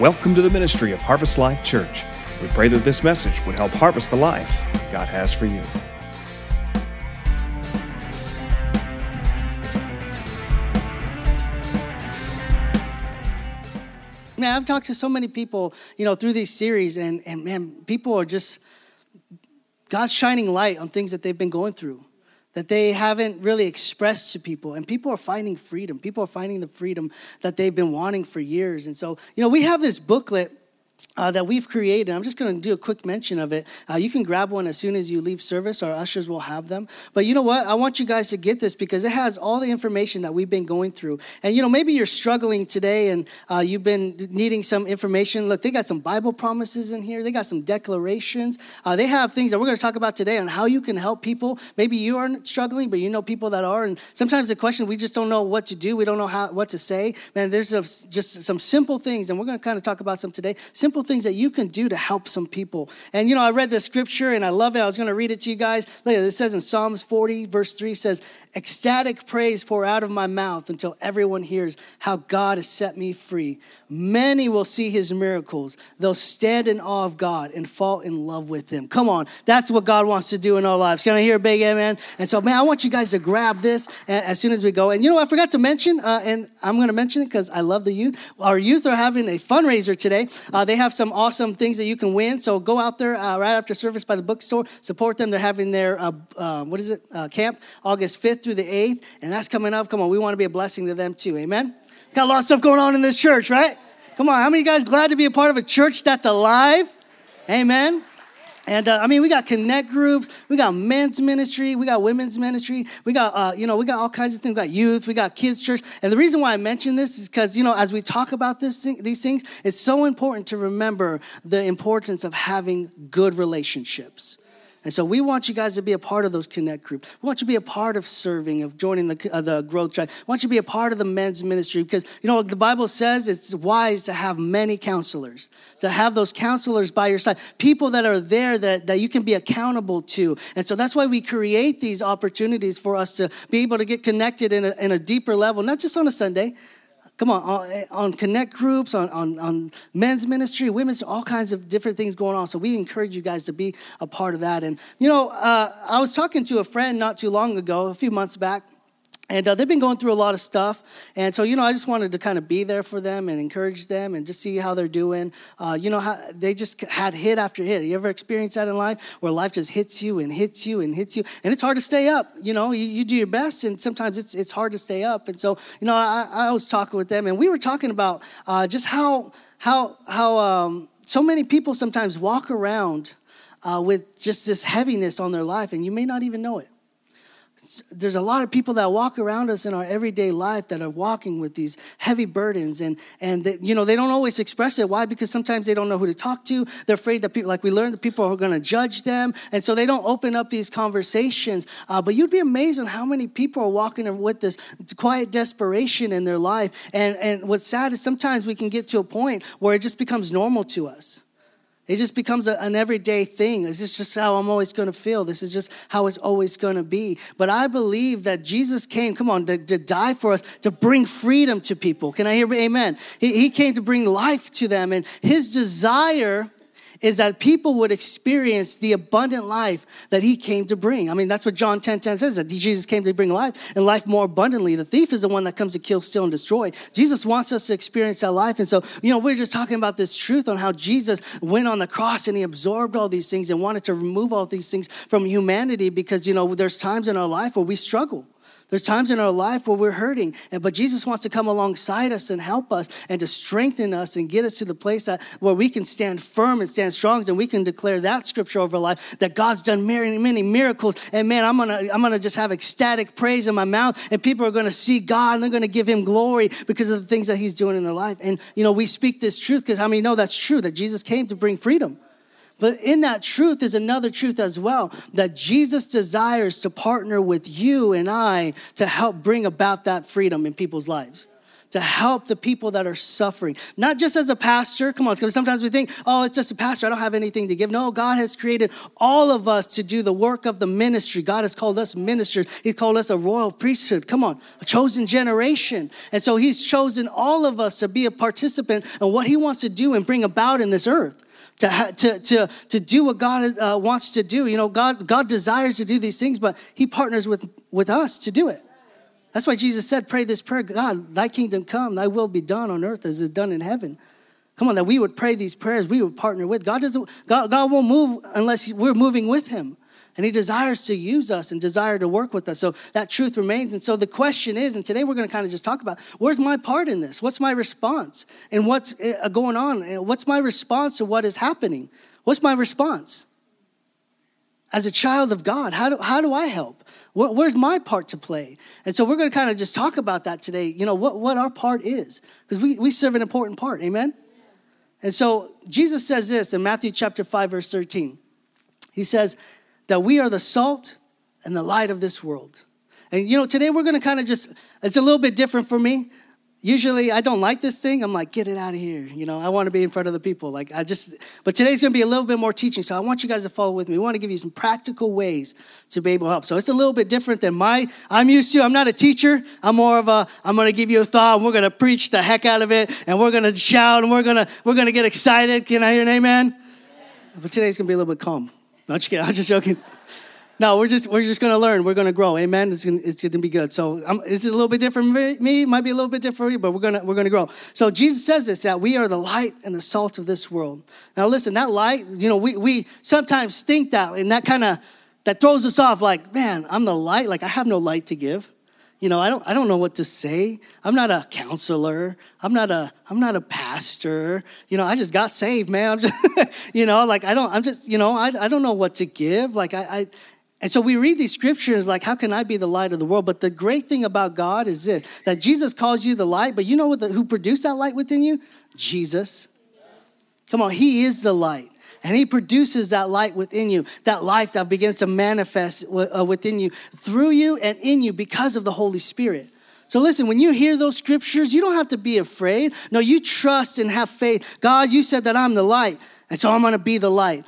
Welcome to the ministry of Harvest Life Church. We pray that this message would help harvest the life God has for you. Man, I've talked to so many people, you know, through these series, and, and man, people are just, God's shining light on things that they've been going through that they haven't really expressed to people. And people are finding freedom. People are finding the freedom that they've been wanting for years. And so, you know, we have this booklet uh, that we've created. I'm just going to do a quick mention of it. Uh, you can grab one as soon as you leave service. Our ushers will have them. But you know what? I want you guys to get this because it has all the information that we've been going through. And you know, maybe you're struggling today and uh, you've been needing some information. Look, they got some Bible promises in here. They got some declarations. Uh, they have things that we're going to talk about today on how you can help people. Maybe you aren't struggling, but you know people that are. And sometimes the question we just don't know what to do. We don't know how what to say. Man, there's a, just some simple things, and we're going to kind of talk about some today. Simple things that you can do to help some people. And you know, I read the scripture and I love it. I was going to read it to you guys. Look, it says in Psalms 40, verse 3 says, Ecstatic praise pour out of my mouth until everyone hears how God has set me free. Many will see his miracles. They'll stand in awe of God and fall in love with him. Come on, that's what God wants to do in our lives. Can I hear a big amen? And so, man, I want you guys to grab this as soon as we go. And you know, I forgot to mention, uh, and I'm going to mention it because I love the youth. Our youth are having a fundraiser today. Uh, they have some awesome things that you can win. So go out there uh, right after service by the bookstore, support them. They're having their, uh, uh, what is it, uh, camp August 5th through the 8th, and that's coming up. Come on, we want to be a blessing to them too. Amen? Got a lot of stuff going on in this church, right? Come on, how many guys glad to be a part of a church that's alive? Amen. And uh, I mean, we got connect groups, we got men's ministry, we got women's ministry, we got, uh, you know, we got all kinds of things. We got youth, we got kids' church. And the reason why I mention this is because, you know, as we talk about this thing, these things, it's so important to remember the importance of having good relationships. And so we want you guys to be a part of those connect groups. We want you to be a part of serving, of joining the, uh, the growth tribe. We want you to be a part of the men's ministry because, you know, the Bible says it's wise to have many counselors, to have those counselors by your side, people that are there that, that you can be accountable to. And so that's why we create these opportunities for us to be able to get connected in a, in a deeper level, not just on a Sunday, Come on, on, on, connect groups, on, on, on men's ministry, women's, all kinds of different things going on. So we encourage you guys to be a part of that. And, you know, uh, I was talking to a friend not too long ago, a few months back, and uh, they've been going through a lot of stuff. And so, you know, I just wanted to kind of be there for them and encourage them and just see how they're doing. Uh, you know, how they just had hit after hit. You ever experienced that in life where life just hits you and hits you and hits you? And it's hard to stay up. You know, you, you do your best and sometimes it's, it's hard to stay up. And so, you know, I, I was talking with them and we were talking about uh, just how, how, how um, so many people sometimes walk around uh, with just this heaviness on their life and you may not even know it there's a lot of people that walk around us in our everyday life that are walking with these heavy burdens and and they, you know they don't always express it. Why? Because sometimes they don't know who to talk to. They're afraid that people like we learned that people are going to judge them. And so they don't open up these conversations. Uh, but you'd be amazed on how many people are walking with this quiet desperation in their life. And and what's sad is sometimes we can get to a point where it just becomes normal to us it just becomes a, an everyday thing. This is just how I'm always going to feel. This is just how it's always going to be. But I believe that Jesus came, come on, to, to, die for us, to bring freedom to people. Can I hear amen? He, he came to bring life to them. And his desire is that people would experience the abundant life that he came to bring. I mean, that's what John 10 10 says that Jesus came to bring life and life more abundantly. The thief is the one that comes to kill, steal, and destroy. Jesus wants us to experience that life. And so, you know, we're just talking about this truth on how Jesus went on the cross and he absorbed all these things and wanted to remove all these things from humanity because, you know, there's times in our life where we struggle. There's times in our life where we're hurting, but Jesus wants to come alongside us and help us and to strengthen us and get us to the place that, where we can stand firm and stand strong, and we can declare that scripture over life that God's done many, many miracles. And man, I'm gonna, I'm gonna just have ecstatic praise in my mouth, and people are gonna see God and they're gonna give Him glory because of the things that He's doing in their life. And you know, we speak this truth because how many know that's true that Jesus came to bring freedom. But in that truth is another truth as well that Jesus desires to partner with you and I to help bring about that freedom in people's lives to help the people that are suffering. Not just as a pastor, come on, sometimes we think, oh, it's just a pastor, I don't have anything to give. No, God has created all of us to do the work of the ministry. God has called us ministers, He's called us a royal priesthood. Come on, a chosen generation. And so He's chosen all of us to be a participant in what He wants to do and bring about in this earth to, to, to, to do what God uh, wants to do. You know, God, God desires to do these things, but He partners with, with us to do it. That's why Jesus said, Pray this prayer God, thy kingdom come, thy will be done on earth as it done in heaven. Come on, that we would pray these prayers, we would partner with. God doesn't, God, God won't move unless we're moving with Him. And he desires to use us and desire to work with us. So that truth remains. And so the question is, and today we're going to kind of just talk about where's my part in this? What's my response? And what's uh, going on? What's my response to what is happening? What's my response? As a child of God, how do, how do I help? where's my part to play? And so we're going to kind of just talk about that today, you know, what, what our part is. Because we, we serve an important part. Amen? And so Jesus says this in Matthew chapter 5, verse 13. He says, that we are the salt and the light of this world. And you know, today we're to kind of just, it's a little bit different for me. Usually I don't like this thing. I'm like, get it out of here. You know, I want to be in front of the people. Like, I just, but today's to be a little bit more teaching. So I want you guys to follow with me. We want to give you some practical ways to be able to help. So it's a little bit different than my, I'm used to. I'm not a teacher. I'm more of a, I'm to give you a thought and we're to preach the heck out of it and we're to shout and we're to, we're to get excited. Can I hear an amen? But today's to be a little bit calm. Not just kidding. I'm just joking. No, we're just we're just gonna learn. We're gonna grow. Amen. It's gonna, it's gonna be good. So um, this is a little bit different for me. Might be a little bit different for you, but we're gonna we're gonna grow. So Jesus says this that we are the light and the salt of this world. Now listen, that light. You know, we we sometimes think that, and that kind of that throws us off. Like, man, I'm the light. Like I have no light to give. You know, I don't I don't know what to say. I'm not a counselor. I'm not a I'm not a pastor. You know, I just got saved, man. I'm just you know, like I don't I'm just, you know, I I don't know what to give. Like I, I and so we read these scriptures like, how can I be the light of the world? But the great thing about God is this that Jesus calls you the light, but you know what the, who produced that light within you? Jesus. Come on, He is the light. And He produces that light within you, that life that begins to manifest uh, within you, through you, and in you because of the Holy Spirit. So listen, when you hear those scriptures, you don't have to be afraid. No, you trust and have faith. God, you said that I'm the light, and so I'm gonna be the light.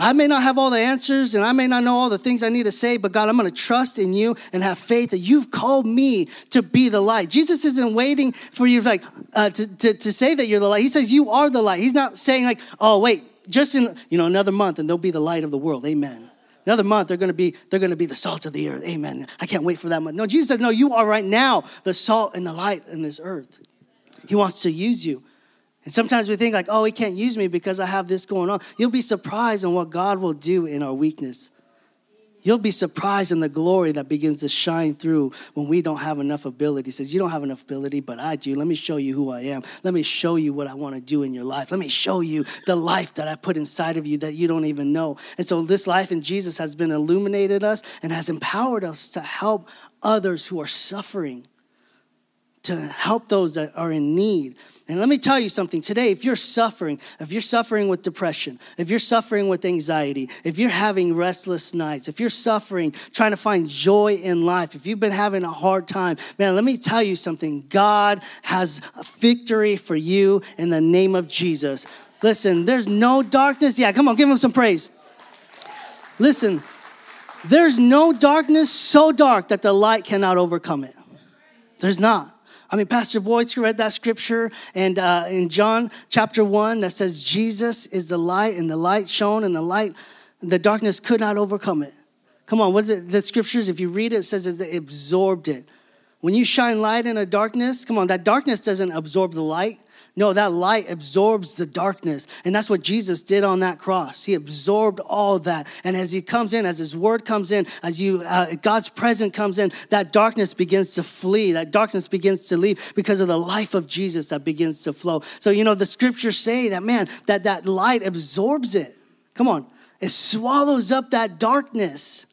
I may not have all the answers and I may not know all the things I need to say, but God, I'm going to trust in you and have faith that you've called me to be the light. Jesus isn't waiting for you like uh, to, to, to say that you're the light. He says you are the light. He's not saying like, oh, wait, just in, you know, another month and they'll be the light of the world. Amen. Another month, they're gonna be, they're gonna be the salt of the earth. Amen. I can't wait for that month. No, Jesus said, no, you are right now the salt and the light in this earth. He wants to use you. And sometimes we think like, oh, he can't use me because I have this going on. You'll be surprised on what God will do in our weakness. You'll be surprised in the glory that begins to shine through when we don't have enough ability. He says, You don't have enough ability, but I do. Let me show you who I am. Let me show you what I want to do in your life. Let me show you the life that I put inside of you that you don't even know. And so, this life in Jesus has been illuminated us and has empowered us to help others who are suffering, to help those that are in need. And let me tell you something today, if you're suffering, if you're suffering with depression, if you're suffering with anxiety, if you're having restless nights, if you're suffering trying to find joy in life, if you've been having a hard time, man, let me tell you something. God has a victory for you in the name of Jesus. Listen, there's no darkness. Yeah, come on, give him some praise. Listen, there's no darkness so dark that the light cannot overcome it. There's not. I mean, Pastor Boyd read that scripture and uh, in John chapter 1 that says, Jesus is the light, and the light shone, and the light, the darkness could not overcome it. Come on, what's it? The scriptures, if you read it, it says it absorbed it. When you shine light in a darkness, come on, that darkness doesn't absorb the light. No, that light absorbs the darkness. And that's what Jesus did on that cross. He absorbed all that. And as he comes in, as his word comes in, as you uh, God's presence comes in, that darkness begins to flee. That darkness begins to leave because of the life of Jesus that begins to flow. So, you know, the scriptures say that, man, that that light absorbs it. Come on. It swallows up that darkness.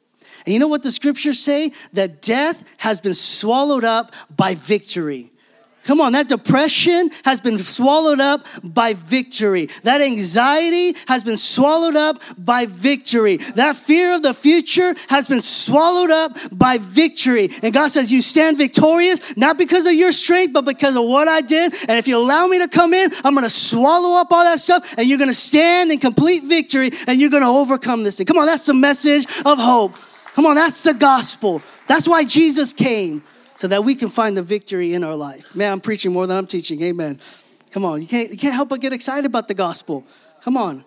And you know what the scriptures say? That death has been swallowed up by victory. Come on, that depression has been swallowed up by victory. That anxiety has been swallowed up by victory. That fear of the future has been swallowed up by victory. And God says, You stand victorious, not because of your strength, but because of what I did. And if you allow me to come in, I'm going to swallow up all that stuff, and you're going to stand in complete victory, and you're going to overcome this thing. Come on, that's the message of hope. Come on, that's the gospel. That's why Jesus came so that we can find the victory in our life. Man, I'm preaching more than I'm teaching. Amen. Come on, you can't, you can't help but get excited about the gospel. Come on.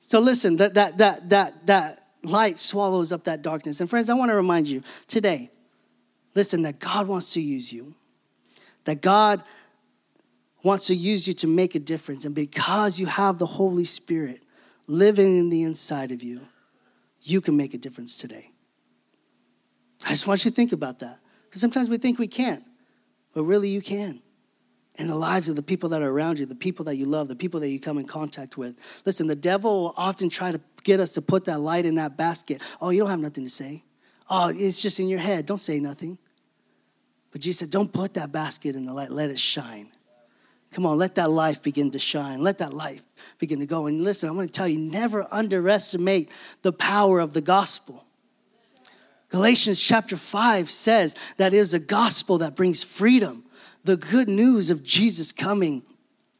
So listen, that, that, that, that, that light swallows up that darkness. And friends, I want to remind you today, listen, that God wants to use you. That God wants to use you to make a difference. And because you have the Holy Spirit living in the inside of you, you can make a difference today. I just want you to think about that. Because sometimes we think we can't, but really you can. And the lives of the people that are around you, the people that you love, the people that you come in contact with. Listen, the devil will often try to get us to put that light in that basket. Oh, you don't have nothing to say. Oh, it's just in your head. Don't say nothing. But Jesus said, don't put that basket in the light. Let it shine. Come on, let that life begin to shine. Let that life begin to go. And listen, I'm going to tell you never underestimate the power of the gospel. Galatians chapter 5 says that it is a gospel that brings freedom, the good news of Jesus coming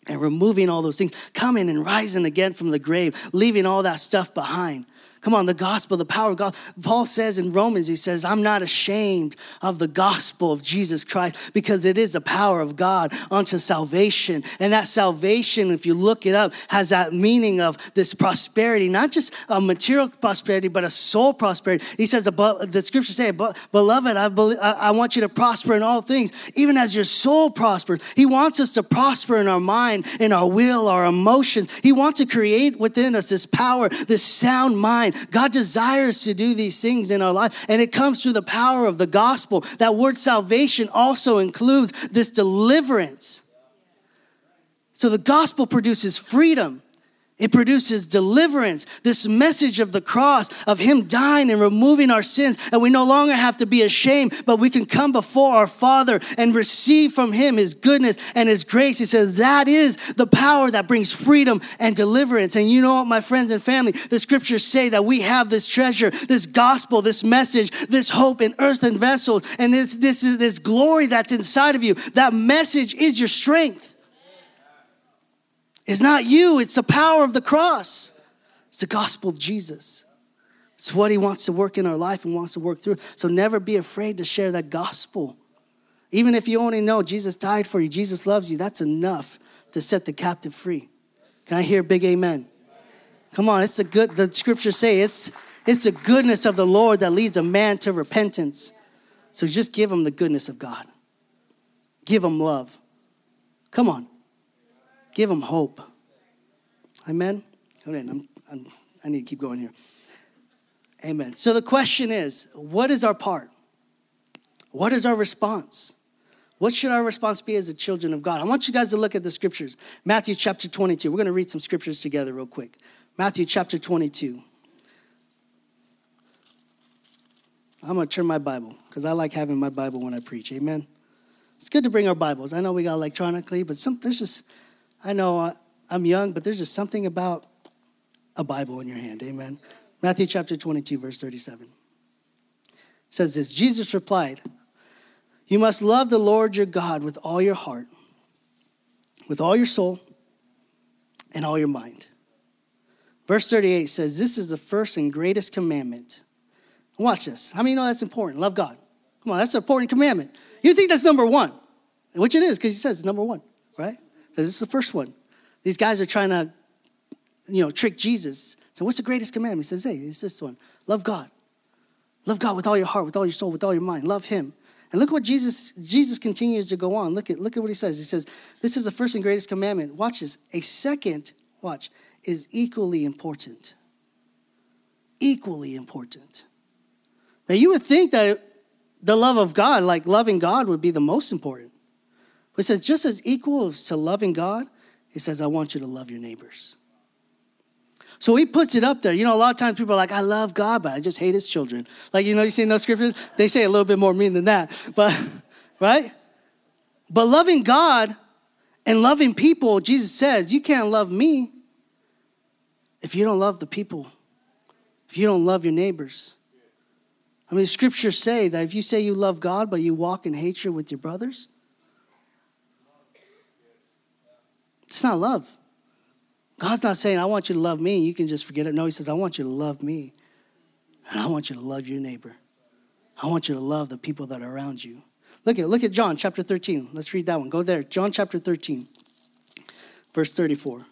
and removing all those things, coming and rising again from the grave, leaving all that stuff behind. Come on, the gospel, the power of God. Paul says in Romans, he says, I'm not ashamed of the gospel of Jesus Christ because it is the power of God unto salvation. And that salvation, if you look it up, has that meaning of this prosperity, not just a material prosperity, but a soul prosperity. He says, the scriptures say, Beloved, I, believe, I want you to prosper in all things, even as your soul prospers. He wants us to prosper in our mind, in our will, our emotions. He wants to create within us this power, this sound mind mind. God desires to do these things in our life, and it comes through the power of the gospel. That word salvation also includes this deliverance. So the gospel produces freedom. It produces deliverance, this message of the cross, of Him dying and removing our sins. And we no longer have to be ashamed, but we can come before our Father and receive from Him His goodness and His grace. He says that is the power that brings freedom and deliverance. And you know what, my friends and family, the scriptures say that we have this treasure, this gospel, this message, this hope in earthen vessels, and this, this, is this glory that's inside of you. That message is your strength. It's not you, it's the power of the cross. It's the gospel of Jesus. It's what he wants to work in our life and wants to work through. So never be afraid to share that gospel. Even if you only know Jesus died for you, Jesus loves you, that's enough to set the captive free. Can I hear big amen? Come on, it's the good, the scriptures say it's it's the goodness of the Lord that leads a man to repentance. So just give him the goodness of God. Give him love. Come on. Give them hope. Amen? Amen. I'm, I'm, I need to keep going here. Amen. So the question is what is our part? What is our response? What should our response be as the children of God? I want you guys to look at the scriptures. Matthew chapter 22. We're going to read some scriptures together, real quick. Matthew chapter 22. I'm going to turn my Bible because I like having my Bible when I preach. Amen. It's good to bring our Bibles. I know we got electronically, but some, there's just I know I'm young, but there's just something about a Bible in your hand. Amen. Matthew chapter 22, verse 37 says this Jesus replied, You must love the Lord your God with all your heart, with all your soul, and all your mind. Verse 38 says, This is the first and greatest commandment. Watch this. How many know that's important? Love God. Come on, that's an important commandment. You think that's number one, which it is because he says it's number one, right? This is the first one. These guys are trying to, you know, trick Jesus. So, what's the greatest commandment? He says, hey, it's this one love God. Love God with all your heart, with all your soul, with all your mind. Love Him. And look what Jesus Jesus continues to go on. Look at look at what he says. He says, "This is the first and greatest commandment." Watch this. A second, watch, is equally important. Equally important. Now you would think that the love of God, like loving God, would be the most important. It says, just as equal to loving God, he says, I want you to love your neighbors. So he puts it up there. You know, a lot of times people are like, I love God, but I just hate his children. Like, you know, you see in those scriptures, they say a little bit more mean than that. But, right? But loving God and loving people, Jesus says, you can't love me if you don't love the people, if you don't love your neighbors. I mean, scriptures say that if you say you love God, but you walk in hatred with your brothers, it's not love. God's not saying, I want you to love me. You can just forget it. No, He says, I want you to love me. And I want you to love your neighbor. I want you to love the people that are around you. Look at, look at John chapter 13. Let's read that one. Go there. John chapter 13, verse 34.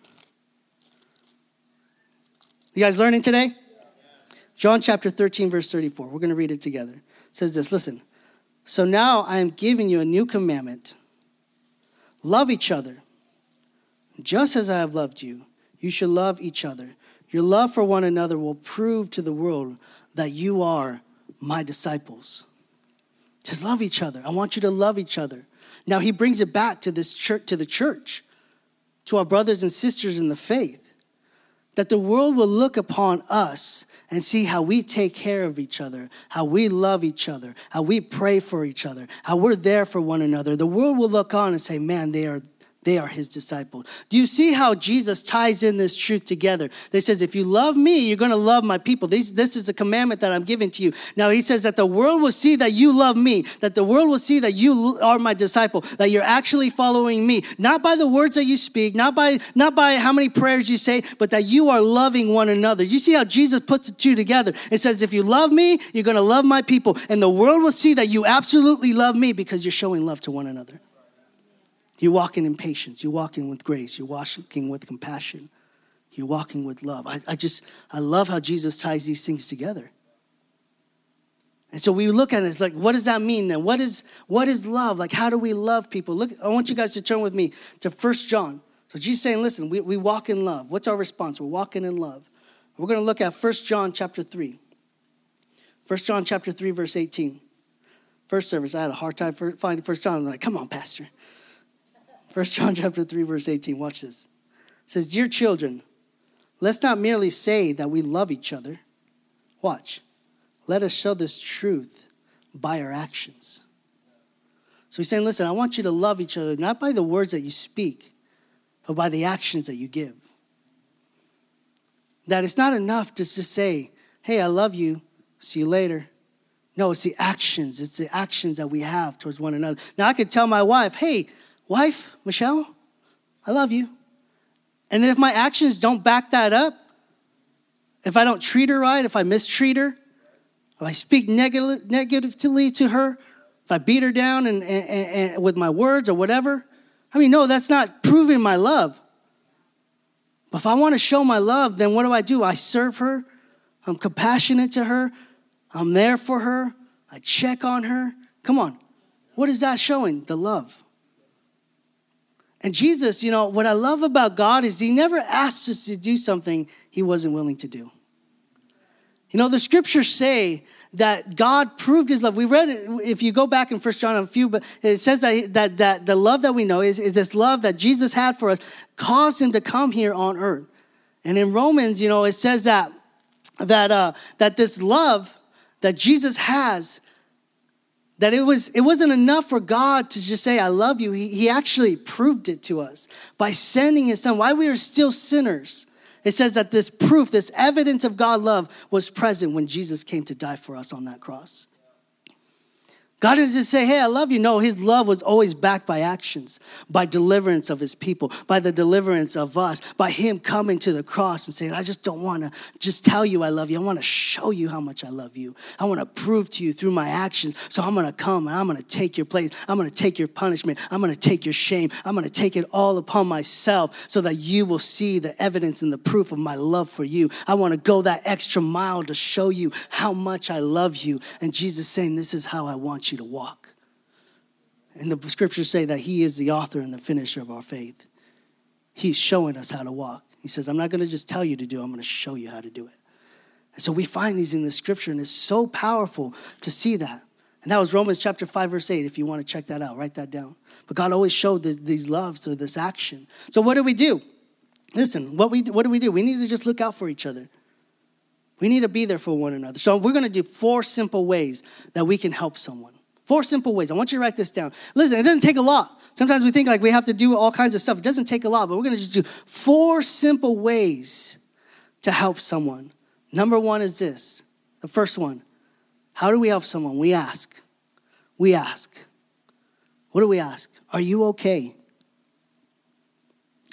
You guys learning today? John chapter 13, verse 34. We're going to read it together. It says this Listen, so now I am giving you a new commandment love each other. Just as I have loved you, you should love each other. Your love for one another will prove to the world that you are my disciples. Just love each other. I want you to love each other. Now he brings it back to this church to the church, to our brothers and sisters in the faith, that the world will look upon us and see how we take care of each other, how we love each other, how we pray for each other, how we're there for one another. The world will look on and say, "Man, they are they are his disciples. Do you see how Jesus ties in this truth together? They says, if you love me, you're going to love my people. This, this is the commandment that I'm giving to you. Now he says that the world will see that you love me, that the world will see that you are my disciple, that you're actually following me, not by the words that you speak, not by, not by how many prayers you say, but that you are loving one another. You see how Jesus puts the two together. It says, if you love me, you're going to love my people. And the world will see that you absolutely love me because you're showing love to one another. You're walking in patience. You're walking with grace. You're walking with compassion. You're walking with love. I, I just, I love how Jesus ties these things together. And so we look at it, it's like, what does that mean then? What is, what is love? Like, how do we love people? Look, I want you guys to turn with me to First John. So Jesus saying, listen, we, we walk in love. What's our response? We're walking in love. We're going to look at First John chapter 3. First John chapter 3, verse 18. First service, I had a hard time finding First John. I'm like, come on, Pastor. First John chapter 3, verse 18. Watch this. It says, Dear children, let's not merely say that we love each other. Watch. Let us show this truth by our actions. So he's saying, listen, I want you to love each other, not by the words that you speak, but by the actions that you give. That it's not enough just to say, hey, I love you, see you later. No, it's the actions. It's the actions that we have towards one another. Now, I could tell my wife, hey, wife, Michelle, I love you. And then if my actions don't back that up, if I don't treat her right, if I mistreat her, if I speak negative, negatively to her, if I beat her down and, and, and, with my words or whatever, I mean, no, that's not proving my love. But if I want to show my love, then what do I do? I serve her. I'm compassionate to her. I'm there for her. I check on her. Come on. What is that showing? The love. And Jesus, you know, what I love about God is he never asked us to do something he wasn't willing to do. You know, the scriptures say that God proved his love. We read it, if you go back in First John a few, but it says that, that, that the love that we know is, is this love that Jesus had for us caused him to come here on earth. And in Romans, you know, it says that, that, uh, that this love that Jesus has that it was it wasn't enough for god to just say i love you. He, he actually proved it to us by sending his son. While we were still sinners. It says that this proof this evidence of god love was present when jesus came to die for us on that cross God didn't just say, Hey, I love you. No, his love was always backed by actions, by deliverance of his people, by the deliverance of us, by him coming to the cross and saying, I just don't want to just tell you I love you. I want to show you how much I love you. I want to prove to you through my actions. So I'm going to come and I'm going to take your place. I'm going to take your punishment. I'm going to take your shame. I'm going to take it all upon myself so that you will see the evidence and the proof of my love for you. I want to go that extra mile to show you how much I love you. And Jesus saying, This is how I want you to walk. And the scriptures say that He is the author and the finisher of our faith. He's showing us how to walk. He says, I'm not going to just tell you to do, I'm going to show you how to do it. And so we find these in the scripture, and it's so powerful to see that. And that was Romans chapter 5, verse 8. If you want to check that out, write that down. But God always showed these loves through this action. So what do we do? Listen, what, we, what do we do? We need to just look out for each other. We need to be there for one another. So we're going to do four simple ways that we can help someone. Four simple ways. I want you to write this down. Listen, it doesn't take a lot. Sometimes we think like we have to do all kinds of stuff. It doesn't take a lot, but we're going to just do four simple ways to help someone. Number one is this the first one How do we help someone? We ask. We ask. What do we ask? Are you okay?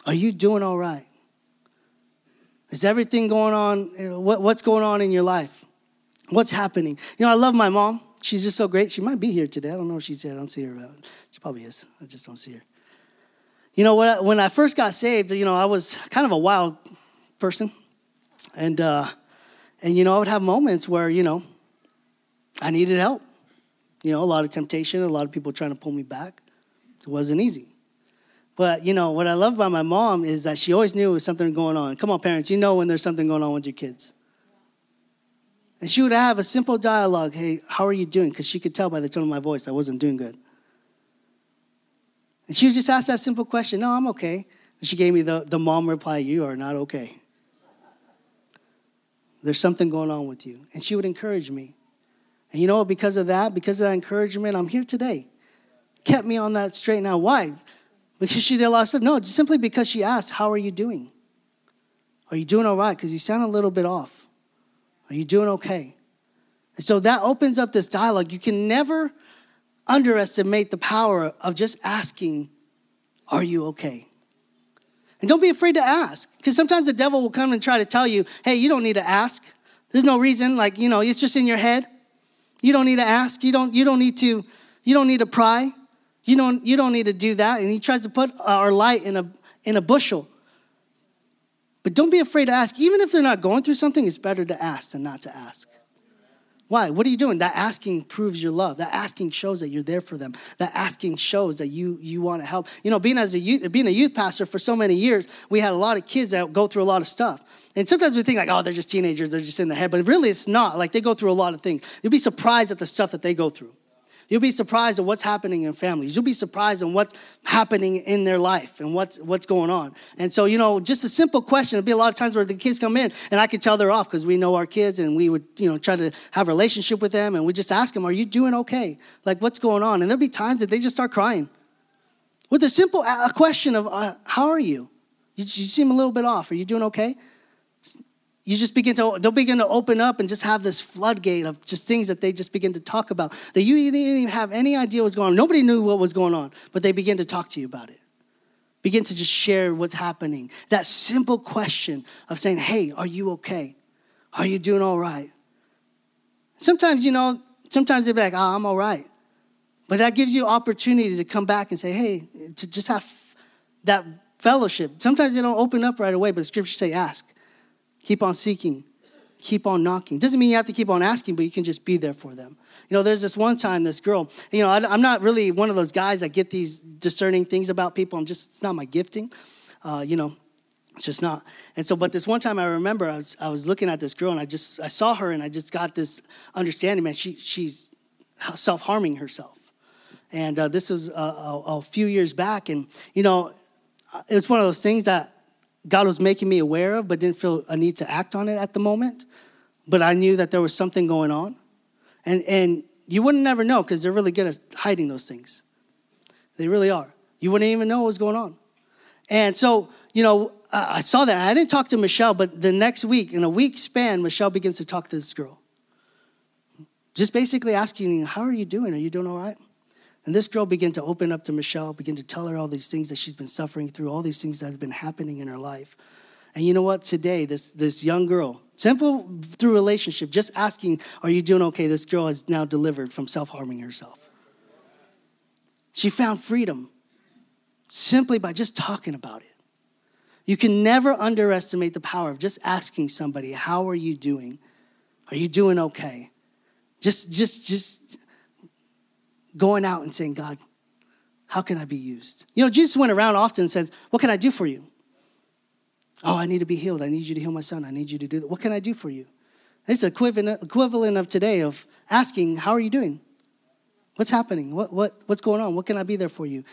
Are you doing all right? Is everything going on? What, what's going on in your life? What's happening? You know, I love my mom. She's just so great. She might be here today. I don't know if she's here. I don't see her. She probably is. I just don't see her. You know, when I first got saved, you know, I was kind of a wild person. And, uh, and you know, I would have moments where, you know, I needed help. You know, a lot of temptation, a lot of people trying to pull me back. It wasn't easy. But, you know, what I love about my mom is that she always knew there was something going on. Come on, parents, you know when there's something going on with your kids. And she would have a simple dialogue Hey, how are you doing? Because she could tell by the tone of my voice I wasn't doing good. And she would just ask that simple question No, I'm okay. And she gave me the, the mom reply You are not okay. There's something going on with you. And she would encourage me. And you know, because of that, because of that encouragement, I'm here today. Kept me on that straight now. Why? Because she did a lot of stuff. No, simply because she asked, How are you doing? Are you doing all right? Because you sound a little bit off. Are you doing okay? And so that opens up this dialogue. You can never underestimate the power of just asking, Are you okay? And don't be afraid to ask, because sometimes the devil will come and try to tell you, Hey, you don't need to ask. There's no reason, like, you know, it's just in your head. You don't need to ask. You don't, you don't need to, you don't need to pry. You don't, you don't need to do that. And he tries to put our light in a, in a bushel. But don't be afraid to ask. Even if they're not going through something, it's better to ask than not to ask. Why? What are you doing? That asking proves your love. That asking shows that you're there for them. That asking shows that you you want to help. You know, being as a youth, being a youth pastor for so many years, we had a lot of kids that go through a lot of stuff. And sometimes we think like, oh, they're just teenagers, they're just in their head. But really it's not. Like they go through a lot of things. You'll be surprised at the stuff that they go through. You'll be surprised at what's happening in families. You'll be surprised at what's happening in their life and what's what's going on. And so, you know, just a simple question. There'll be a lot of times where the kids come in and I can tell they're off because we know our kids and we would, you know, try to have a relationship with them and we just ask them, "Are you doing okay? Like, what's going on?" And there'll be times that they just start crying with a simple a question of, uh, "How are you? you? You seem a little bit off. Are you doing okay?" You just begin to they'll begin to open up and just have this floodgate of just things that they just begin to talk about that you didn't even have any idea what's going on. Nobody knew what was going on but they begin to talk to you about it. Begin to just share what's happening. That simple question of saying hey are you okay? Are you doing all right? Sometimes you know sometimes they're like oh i'm all right. But that gives you opportunity to come back and say hey to just have that fellowship. Sometimes they don't open up right away but the scriptures say ask Keep on seeking. Keep on knocking. Doesn't mean you have to keep on asking, but you can just be there for them. You know, there's this one time, this girl, you know, I, am not really one of those guys that get these discerning things about people. I'm just, it's not my gifting. Uh, you know, it's just not. And so, but this one time I remember I was, I was looking at this girl and I just, I saw her and I just got this understanding, man, she, she's self harming herself. And uh, this was a, a, a few years back. And, you know, it was one of those things that God was making me aware of, but didn't feel a need to act on it at the moment. But I knew that there was something going on. And, and you wouldn't never know because they're really good at hiding those things. They really are. You wouldn't even know what was going on. And so, you know, I saw that. I didn't talk to Michelle, but the next week, in a week span, Michelle begins to talk to this girl. Just basically asking, How are you doing? Are you doing all right? And this girl began to open up to Michelle, began to tell her all these things that she's been suffering through, all these things that have been happening in her life. And you know what? Today, this, this young girl, simple through relationship, just asking, Are you doing okay? This girl has now delivered from self harming herself. She found freedom simply by just talking about it. You can never underestimate the power of just asking somebody, How are you doing? Are you doing okay? Just, just, just going out and saying, God, how can I be used? You know, Jesus went around often and said, What can I do for you? Oh, I need to be healed. I need you to heal my son. I need you to do that. What can I do for you? It's equivalent, equivalent of today of asking, How are you doing? What's happening? What, what, what's going on? What can I be there for you?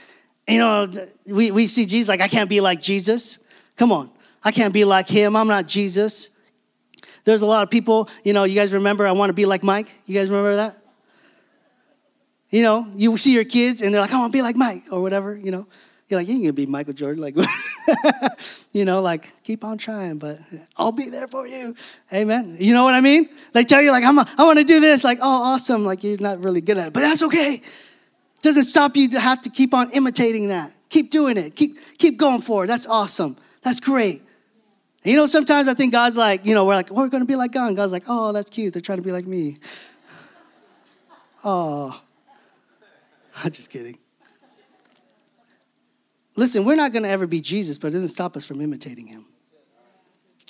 You know, we, we see Jesus like, I can't be like Jesus. Come on. I can't be like him. I'm not Jesus. There's a lot of people, you know, you guys remember, I want to be like Mike. You guys remember that? You know, you see your kids and they're like, I want to be like Mike or whatever, you know. You're like, you ain't gonna be Michael Jordan. Like, you know, like, keep on trying, but I'll be there for you. Amen. You know what I mean? They tell you, like, I'm a, I want to do this. Like, oh, awesome. Like, you're not really good at it, but that's okay. Doesn't stop you to have to keep on imitating that. Keep doing it. Keep, keep going for it. That's awesome. That's great. And you know, sometimes I think God's like, you know, we're like, oh, we're going to be like God. And God's like, oh, that's cute. They're trying to be like me. Oh, I'm just kidding. Listen, we're not going to ever be Jesus, but it doesn't stop us from imitating him.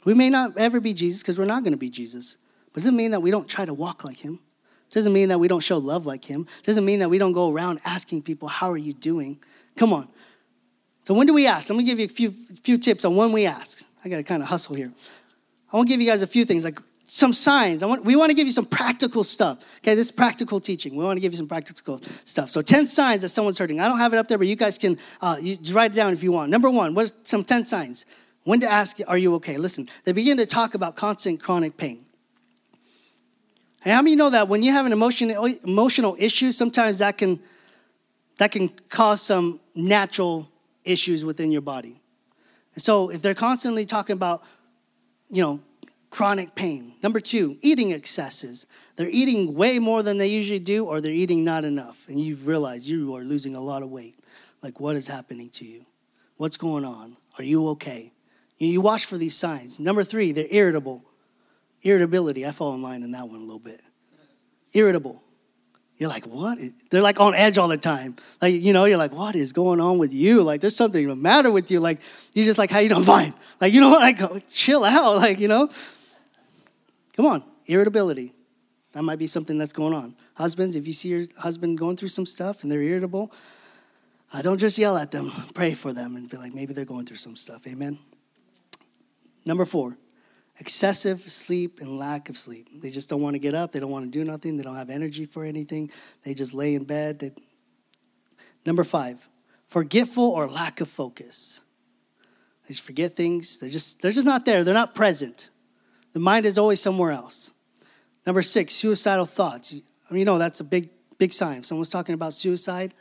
We may not ever be Jesus because we're not going to be Jesus. But it doesn't mean that we don't try to walk like him. It doesn't mean that we don't show love like him. It doesn't mean that we don't go around asking people, How are you doing? Come on. So, when do we ask? Let me give you a few, few tips on when we ask. I got to kind of hustle here. I want to give you guys a few things, like some signs. I want, we want to give you some practical stuff. Okay, this is practical teaching. We want to give you some practical stuff. So, 10 signs that someone's hurting. I don't have it up there, but you guys can uh, you write it down if you want. Number one, what's some 10 signs? When to ask, are you okay? Listen, they begin to talk about constant chronic pain. And how many know that when you have an emotional emotional issue, sometimes that can that can cause some natural issues within your body. And so if they're constantly talking about, you know, chronic pain. Number two, eating excesses. They're eating way more than they usually do, or they're eating not enough. And you realize you are losing a lot of weight. Like, what is happening to you? What's going on? Are you okay? You watch for these signs. Number three, they're irritable. Irritability. I fall in line in that one a little bit. Irritable. You're like, what? They're like on edge all the time. Like, you know, you're like, what is going on with you? Like, there's something the matter with you. Like, you're just like, how you doing? Fine. Like, you know what? Like, chill out. Like, you know. Come on, irritability. That might be something that's going on. Husbands, if you see your husband going through some stuff and they're irritable, uh, don't just yell at them. Pray for them and be like, maybe they're going through some stuff. Amen. Number four, excessive sleep and lack of sleep. They just don't want to get up. They don't want to do nothing. They don't have energy for anything. They just lay in bed. They... Number five, forgetful or lack of focus. They just forget things. They're just, they're just not there. They're not present. The mind is always somewhere else. Number six, suicidal thoughts. I mean, you know, that's a big, big sign. If someone's talking about suicide,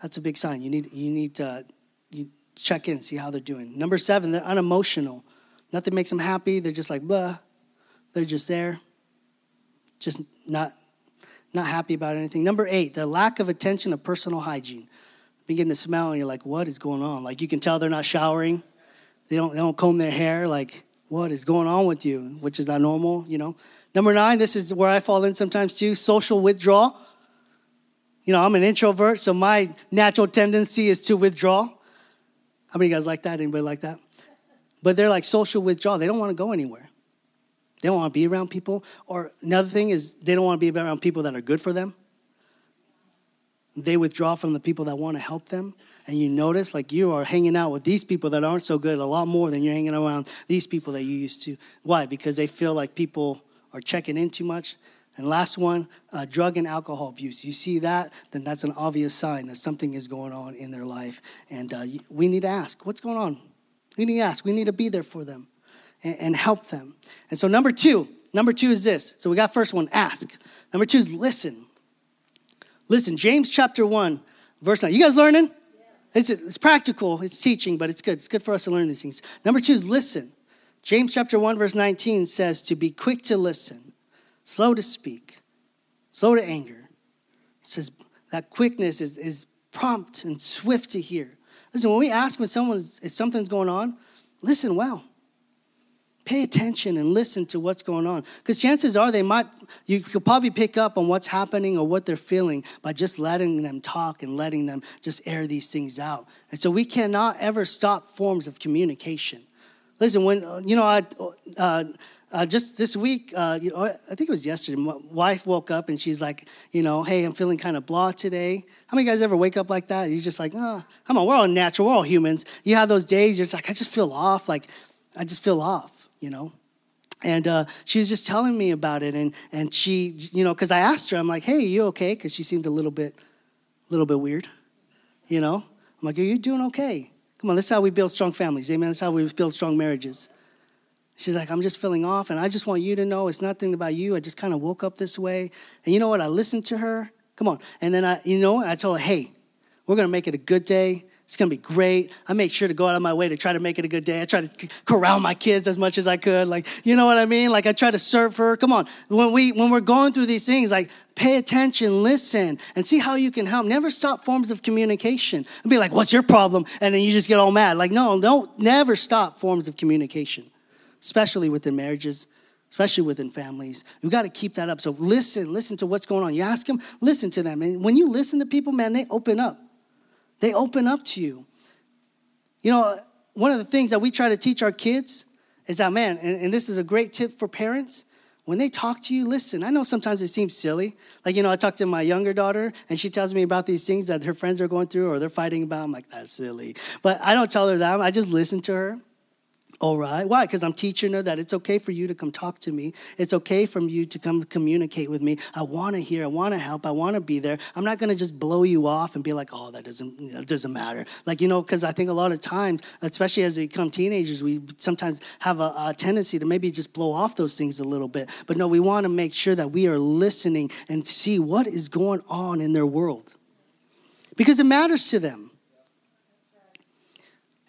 that's a big sign. You need, you need to you check in, see how they're doing. Number seven, they're unemotional. Nothing makes them happy. They're just like, blah. They're just there, just not, not happy about anything. Number eight, their lack of attention of personal hygiene. Begin to smell, and you're like, what is going on? Like, you can tell they're not showering. They don't, they don't comb their hair. Like, what is going on with you? Which is not normal, you know. Number nine, this is where I fall in sometimes too social withdrawal. You know, I'm an introvert, so my natural tendency is to withdraw. How many of you guys like that? Anybody like that? but they're like social withdrawal. They don't want to go anywhere. They don't want to be around people. Or another thing is they don't want to be around people that are good for them. They withdraw from the people that want to help them. And you notice like you are hanging out with these people that aren't so good a lot more than you're hanging around these people that you used to. Why? Because they feel like people are checking in too much. And last one, uh, drug and alcohol abuse. You see that, then that's an obvious sign that something is going on in their life. And uh, we need to ask, what's going on? We need to ask. We need to be there for them and, and help them. And so, number two, number two is this. So, we got first one, ask. Number two is listen. Listen, James chapter 1, verse 9. You guys learning? It's, it's practical, it's teaching, but it's good. It's good for us to learn these things. Number two is listen. James chapter 1, verse 19 says to be quick to listen, slow to speak, slow to anger. It says that quickness is, is prompt and swift to hear. Listen, when we ask when someone's if something's going on, listen well. Pay attention and listen to what's going on. Because chances are they might, you could probably pick up on what's happening or what they're feeling by just letting them talk and letting them just air these things out. And so we cannot ever stop forms of communication. Listen, when, uh, you know, I, uh, uh, just this week, uh, you know, I think it was yesterday, my wife woke up and she's like, you know, hey, I'm feeling kind of blah today. How many guys ever wake up like that? You're just like, oh, come on, we're all natural, we're all humans. You have those days, you're just like, I just feel off, like, I just feel off, you know? And uh, she was just telling me about it, and and she, you know, because I asked her, I'm like, hey, you okay? Because she seemed a little bit, a little bit weird, you know. I'm like, are you doing okay? Come on, this is how we build strong families, amen. That's how we build strong marriages. She's like, I'm just feeling off, and I just want you to know it's nothing about you. I just kind of woke up this way. And you know what? I listened to her, Come on. And then I, you know, I told her, hey, we're going to make it a good day. It's to be great. I make sure to go out of my way to try to make it a good day. I try to corral my kids as much as I could. Like, you know what I mean? Like I try to serve her. Come on. When we when we're going through these things, like pay attention, listen, and see how you can help. Never stop forms of communication. And be like, "What's your problem?" And then you just get all mad. Like, no, don't never stop forms of communication. Especially within marriages, especially within families. We got to keep that up. So listen, listen to what's going on. You ask them, listen to them. And when you listen to people, man, they open up. They open up to you. You know, one of the things that we try to teach our kids is that, man, and, and this is a great tip for parents. When they talk to you, listen. I know sometimes it seems silly. Like, you know, I talk to my younger daughter and she tells me about these things that her friends are going through or they're fighting about. I'm like, that's silly. But I don't tell her that. I just listen to her all right. Why? Because I'm teaching her that it's okay for you to come talk to me. It's okay for you to come communicate with me. I want to hear. I want to help. I want to be there. I'm not going to just blow you off and be like, oh, that doesn't, you know, doesn't matter. Like, you know, because I think a lot of times, especially as they become teenagers, we sometimes have a, a tendency to maybe just blow off those things a little bit. But no, we want to make sure that we are listening and see what is going on in their world because it matters to them.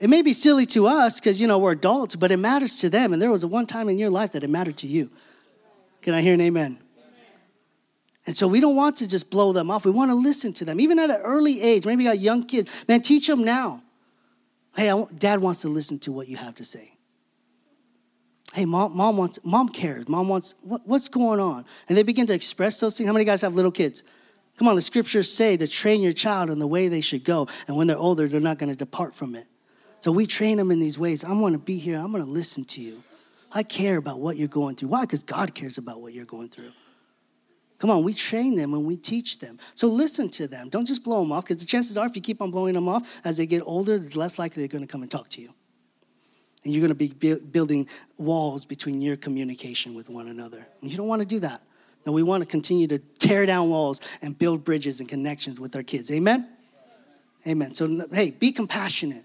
It may be silly to us because, you know, we're adults, but it matters to them. And there was a one time in your life that it mattered to you. Can I hear an amen? And so we don't want to just blow them off. We want to listen to them, even at an early age. Maybe you got young kids. Man, teach them now. Hey, dad wants to listen to what you have to say. Hey, mom, mom wants, mom cares. Mom wants, what, what's going on? And they begin to express those things. How many guys have little kids? Come on, the scriptures say to train your child in the way they should go. And when they're older, they're not going to depart from it. So we train them in these ways. I'm to be here. I'm to listen to you. I care about what you're going through. Why? Because God cares about what you're going through. Come on, we train them and we teach them. So listen to them. Don't just blow them off, because the chances are, if you keep on blowing them off, as they get older, it's less likely they're to come and talk to you. And you're to be building walls between your communication with one another. And you don't want to do that. No, we want to continue to tear down walls and build bridges and connections with our kids. Amen? Amen. So, hey, be compassionate.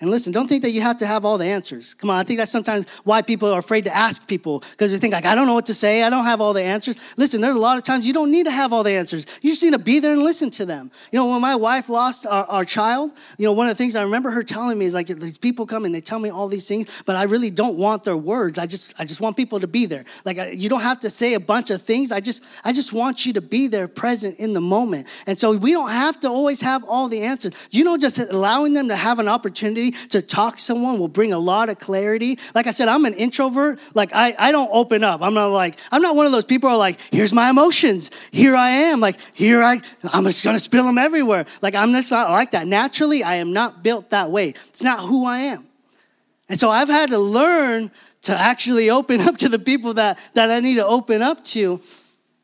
And listen, don't think that you have to have all the answers. Come on, I think that's sometimes why people are afraid to ask people because they think like, I don't know what to say. I don't have all the answers. Listen, there's a lot of times you don't need to have all the answers. You just need to be there and listen to them. You know, when my wife lost our, our child, you know, one of the things I remember her telling me is like, these people come and they tell me all these things, but I really don't want their words. I just, I just want people to be there. Like, I, you don't have to say a bunch of things. I just, I just want you to be there present in the moment. And so we don't have to always have all the answers. You know, just allowing them to have an opportunity to talk to someone will bring a lot of clarity. Like I said, I'm an introvert. Like I, I don't open up. I'm not like, I'm not one of those people who are like, here's my emotions. Here I am. Like here I, I'm just going to spill them everywhere. Like I'm just not like that. Naturally, I am not built that way. It's not who I am. And so I've had to learn to actually open up to the people that, that I need to open up to.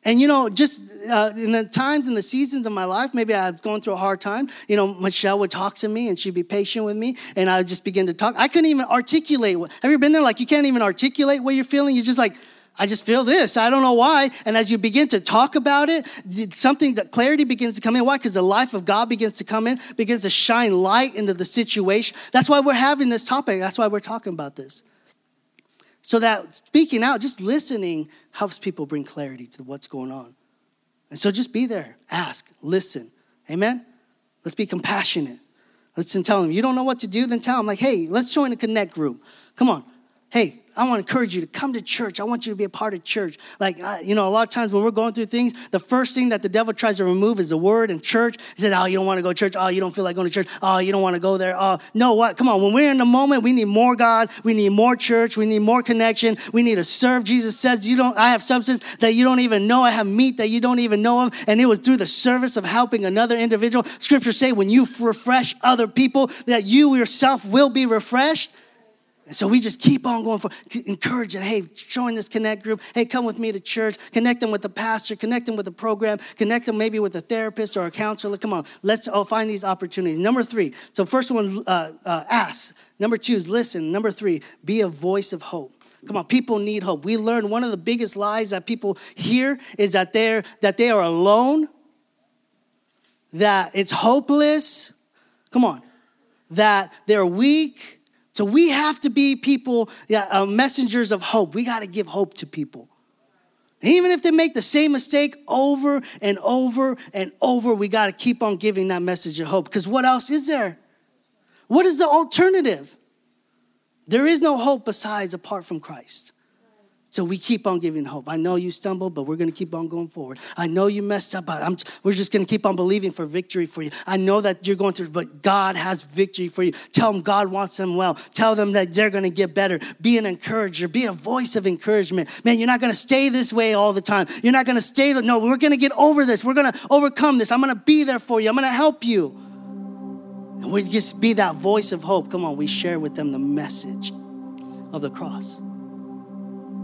And you know, just uh, in the times and the seasons of my life, maybe I was going through a hard time. You know, Michelle would talk to me and she'd be patient with me, and I would just begin to talk. I couldn't even articulate. What, have you been there? Like you can't even articulate what you're feeling. You're just like, I just feel this. I don't know why. And as you begin to talk about it, something that clarity begins to come in. Why? Because the life of God begins to come in, begins to shine light into the situation. That's why we're having this topic. That's why we're talking about this. So that speaking out, just listening, helps people bring clarity to what's going on. And so just be there, ask, listen. Amen? Let's be compassionate. Let's tell them, you don't know what to do, then tell them, like, hey, let's join a connect group. Come on. Hey, I want to encourage you to come to church. I want you to be a part of church. Like, uh, you know, a lot of times when we're going through things, the first thing that the devil tries to remove is the word and church. He said, Oh, you don't want to go to church. Oh, you don't feel like going to church. Oh, you don't want to go there. Oh, no, what? Come on. When we're in the moment, we need more God. We need more church. We need more connection. We need to serve. Jesus says, You don't, I have substance that you don't even know. I have meat that you don't even know of. And it was through the service of helping another individual. Scriptures say, when you refresh other people, that you yourself will be refreshed. And so we just keep on going for encouraging, hey, join this connect group. Hey, come with me to church. Connect them with the pastor, connect them with the program, connect them maybe with a therapist or a counselor. Come on, let's all find these opportunities. Number three, so first one, uh, uh, ask. Number two is listen. Number three, be a voice of hope. Come on, people need hope. We learned one of the biggest lies that people hear is that they're that they are alone, that it's hopeless. Come on, that they're weak, so we have to be people, yeah, uh, messengers of hope. We got to give hope to people. Even if they make the same mistake over and over and over, we got to keep on giving that message of hope. Because what else is there? What is the alternative? There is no hope besides apart from Christ. So we keep on giving hope. I know you stumbled, but we're going to keep on going forward. I know you messed up, but I'm, we're just going to keep on believing for victory for you. I know that you're going through, but God has victory for you. Tell them God wants them well. Tell them that they're going to get better. Be an encourager. Be a voice of encouragement. Man, you're not going to stay this way all the time. You're not going to stay. No, we're going to get over this. We're going to overcome this. I'm going to be there for you. I'm going to help you. And we just be that voice of hope. Come on, we share with them the message of the cross.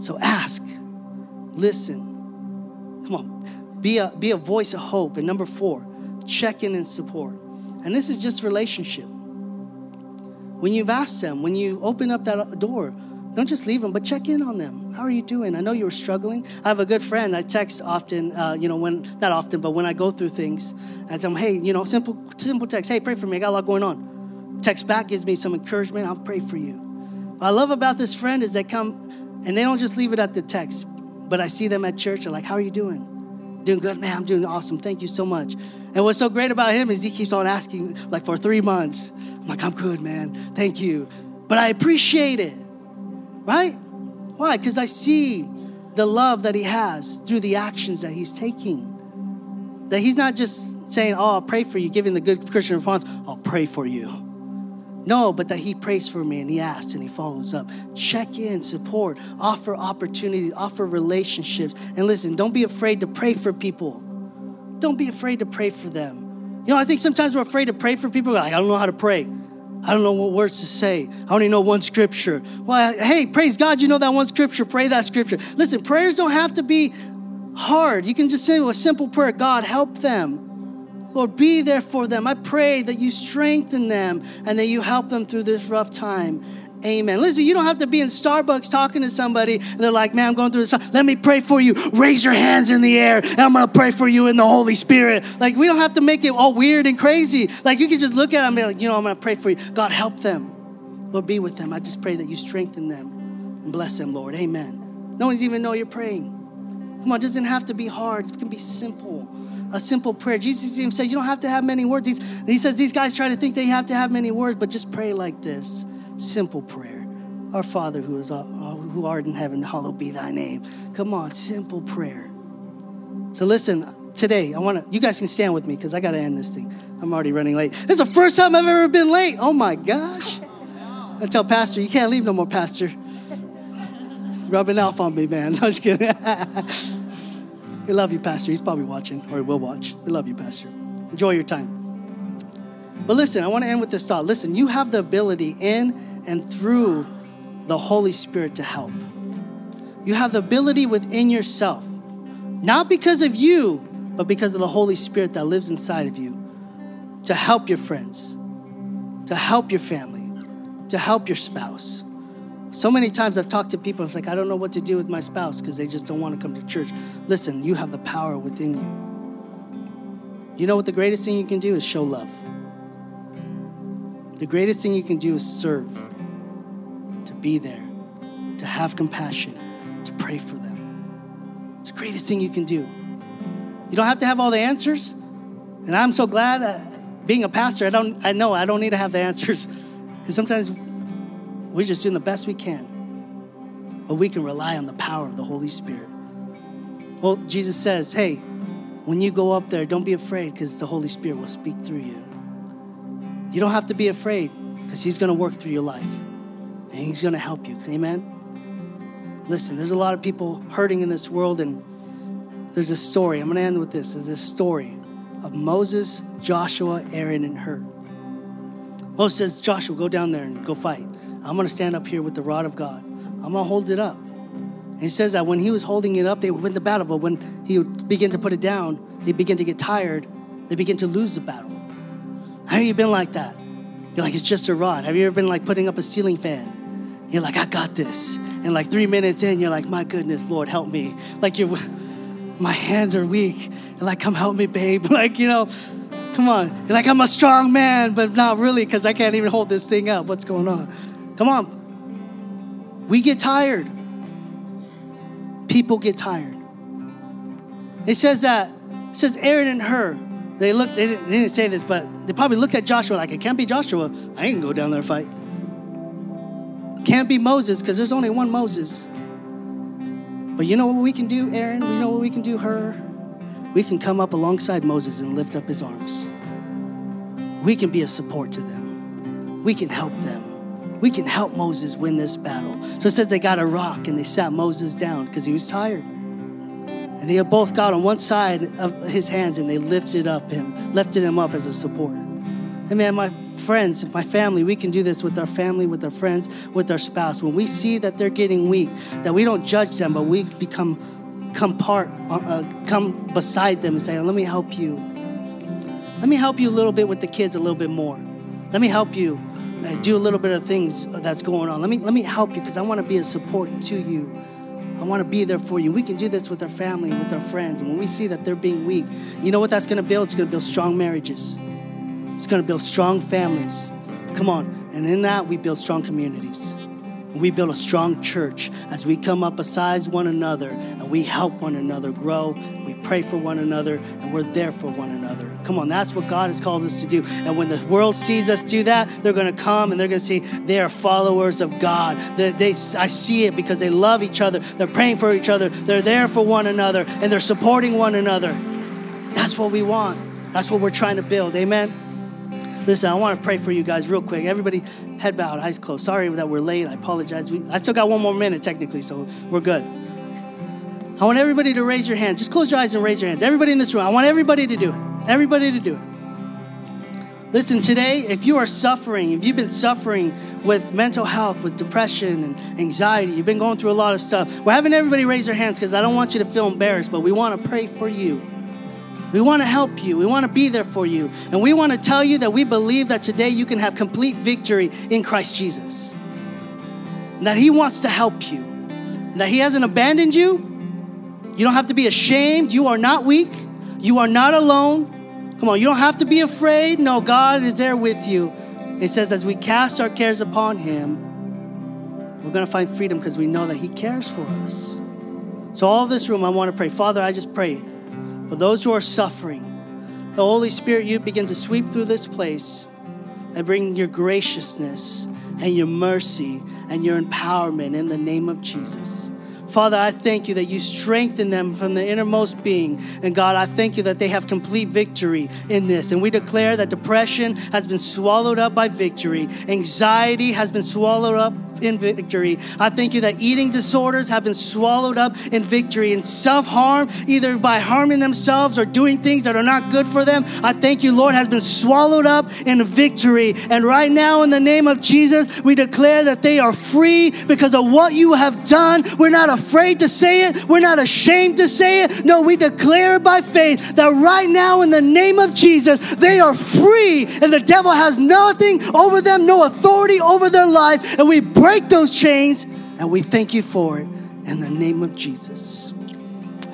So ask, listen. Come on, be a, be a voice of hope. And number four, check in and support. And this is just relationship. When you've asked them, when you open up that door, don't just leave them, but check in on them. How are you doing? I know you were struggling. I have a good friend. I text often, uh, you know, when not often, but when I go through things, I tell him, hey, you know, simple, simple text. Hey, pray for me. I got a lot going on. Text back gives me some encouragement. I'll pray for you. What I love about this friend is they come and they don't just leave it at the text, but I see them at church. They're like, How are you doing? Doing good, man. I'm doing awesome. Thank you so much. And what's so great about him is he keeps on asking, like for three months. I'm like, I'm good, man. Thank you. But I appreciate it, right? Why? Because I see the love that he has through the actions that he's taking. That he's not just saying, Oh, I'll pray for you, giving the good Christian response, I'll pray for you. No, but that he prays for me and he asks and he follows up. Check in, support, offer opportunities, offer relationships. And listen, don't be afraid to pray for people. Don't be afraid to pray for them. You know, I think sometimes we're afraid to pray for people. Like, I don't know how to pray. I don't know what words to say. I only know one scripture. Well, hey, praise God, you know that one scripture. Pray that scripture. Listen, prayers don't have to be hard. You can just say a simple prayer God, help them. Lord, be there for them. I pray that you strengthen them and that you help them through this rough time. Amen. Listen, you don't have to be in Starbucks talking to somebody. And they're like, man, I'm going through this. Let me pray for you. Raise your hands in the air, and I'm going to pray for you in the Holy Spirit. Like, we don't have to make it all weird and crazy. Like, you can just look at them and be like, you know, I'm going to pray for you. God, help them. Lord, be with them. I just pray that you strengthen them and bless them, Lord. Amen. No one's even know you're praying. Come on, it doesn't have to be hard. It can be simple a simple prayer. Jesus even said, You don't have to have many words. He's, he says, These guys try to think they have to have many words, but just pray like this simple prayer. Our Father who, is, uh, who art in heaven, hallowed be thy name. Come on, simple prayer. So listen, today, I want to, you guys can stand with me because I got to end this thing. I'm already running late. Is the first time I've ever been late. Oh my gosh. I tell Pastor, you can't leave no more, Pastor. Rubbing off on me, man. No, just kidding. We love you, Pastor. He's probably watching, or he will watch. We love you, Pastor. Enjoy your time. But listen, I want to end with this thought. Listen, you have the ability in and through the Holy Spirit to help. You have the ability within yourself, not because of you, but because of the Holy Spirit that lives inside of you, to help your friends, to help your family, to help your spouse so many times I've talked to people, it's like, I don't know what to do with my spouse because they just don't want to come to church. Listen, you have the power within you. You know what the greatest thing you can do is show love. The greatest thing you can do is serve, to be there, to have compassion, to pray for them. It's the greatest thing you can do. You don't have to have all the answers. And I'm so glad, uh, being a pastor, I don't. I know I don't need to have the answers because sometimes we're just doing the best we can. But we can rely on the power of the Holy Spirit. Well, Jesus says, hey, when you go up there, don't be afraid because the Holy Spirit will speak through you. You don't have to be afraid because He's going to work through your life and He's going to help you. Amen? Listen, there's a lot of people hurting in this world, and there's a story. I'm going to end with this. There's this story of Moses, Joshua, Aaron, and Hur. Moses says, Joshua, go down there and go fight. I'm going to stand up here with the rod of God. I'm going to hold it up. And he says that when he was holding it up, they would win the battle. But when he would begin to put it down, they begin to get tired. They begin to lose the battle. Have you been like that? You're like, it's just a rod. Have you ever been like putting up a ceiling fan? You're like, I got this. And like three minutes in, you're like, my goodness, Lord, help me. Like you're, my hands are weak. You're like, come help me, babe. Like, you know, come on. You're like, I'm a strong man, but not really because I can't even hold this thing up. What's going on? Come on. We get tired. People get tired. It says that, it says Aaron and Hur, they looked, they didn't, they didn't say this, but they probably looked at Joshua like, it can't be Joshua. I ain't go down there and fight. Can't be Moses because there's only one Moses. But you know what we can do, Aaron? You know what we can do, Hur? We can come up alongside Moses and lift up his arms. We can be a support to them. We can help them. We can help Moses win this battle. So it says they got a rock and they sat Moses down because he was tired. And they both got on one side of his hands and they lifted up him, lifted him up as a support. And man, my friends, my family, we can do this with our family, with our friends, with our spouse. When we see that they're getting weak, that we don't judge them, but we become come part, uh, uh come beside them and say, "Let me help you. Let me help you a little bit with the kids, a little bit more. Let me help you uh, do a little bit of things that's going on. Let me let me help you because I want to be a support to you." I want to be there for you. We can do this with our family, with our friends. And when we see that they're being weak, you know what that's going to build? It's going to build strong marriages. It's going to build strong families. Come on. And in that, we build strong communities. We build a strong church as we come up beside one another and we help one another grow. We pray for one another and we're there for one another. Come on, that's what God has called us to do. And when the world sees us do that, they're going to come and they're going to see they are followers of God. They, they, I see it because they love each other. They're praying for each other. They're there for one another and they're supporting one another. That's what we want. That's what we're trying to build. Amen. Listen, I want to pray for you guys real quick. Everybody, head bowed, eyes closed. Sorry that we're late. I apologize. We, I still got one more minute, technically, so we're good. I want everybody to raise your hand. Just close your eyes and raise your hands. Everybody in this room, I want everybody to do it. Everybody to do it. Listen, today, if you are suffering, if you've been suffering with mental health, with depression and anxiety, you've been going through a lot of stuff, we're having everybody raise their hands because I don't want you to feel embarrassed, but we want to pray for you. We want to help you. We want to be there for you. And we want to tell you that we believe that today you can have complete victory in Christ Jesus. And that He wants to help you. And that He hasn't abandoned you. You don't have to be ashamed. You are not weak. You are not alone. Come on, you don't have to be afraid. No, God is there with you. It says, as we cast our cares upon Him, we're going to find freedom because we know that He cares for us. So, all this room, I want to pray. Father, I just pray for those who are suffering, the Holy Spirit, you begin to sweep through this place and bring your graciousness and your mercy and your empowerment in the name of Jesus. Father, I thank you that you strengthen them from the innermost being. And God, I thank you that they have complete victory in this. And we declare that depression has been swallowed up by victory, anxiety has been swallowed up in victory. I thank you that eating disorders have been swallowed up in victory and self harm, either by harming themselves or doing things that are not good for them. I thank you, Lord, has been swallowed up in victory. And right now, in the name of Jesus, we declare that they are free because of what you have done. We're not afraid to say it, we're not ashamed to say it. No, we declare by faith that right now, in the name of Jesus, they are free and the devil has nothing over them, no authority over their life. And we break break those chains, and we thank you for it in the name of Jesus.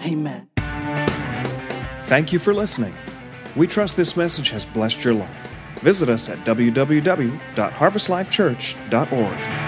Amen. Thank you for listening. We trust this message has blessed your life. Visit us at www.harvestlifechurch.org.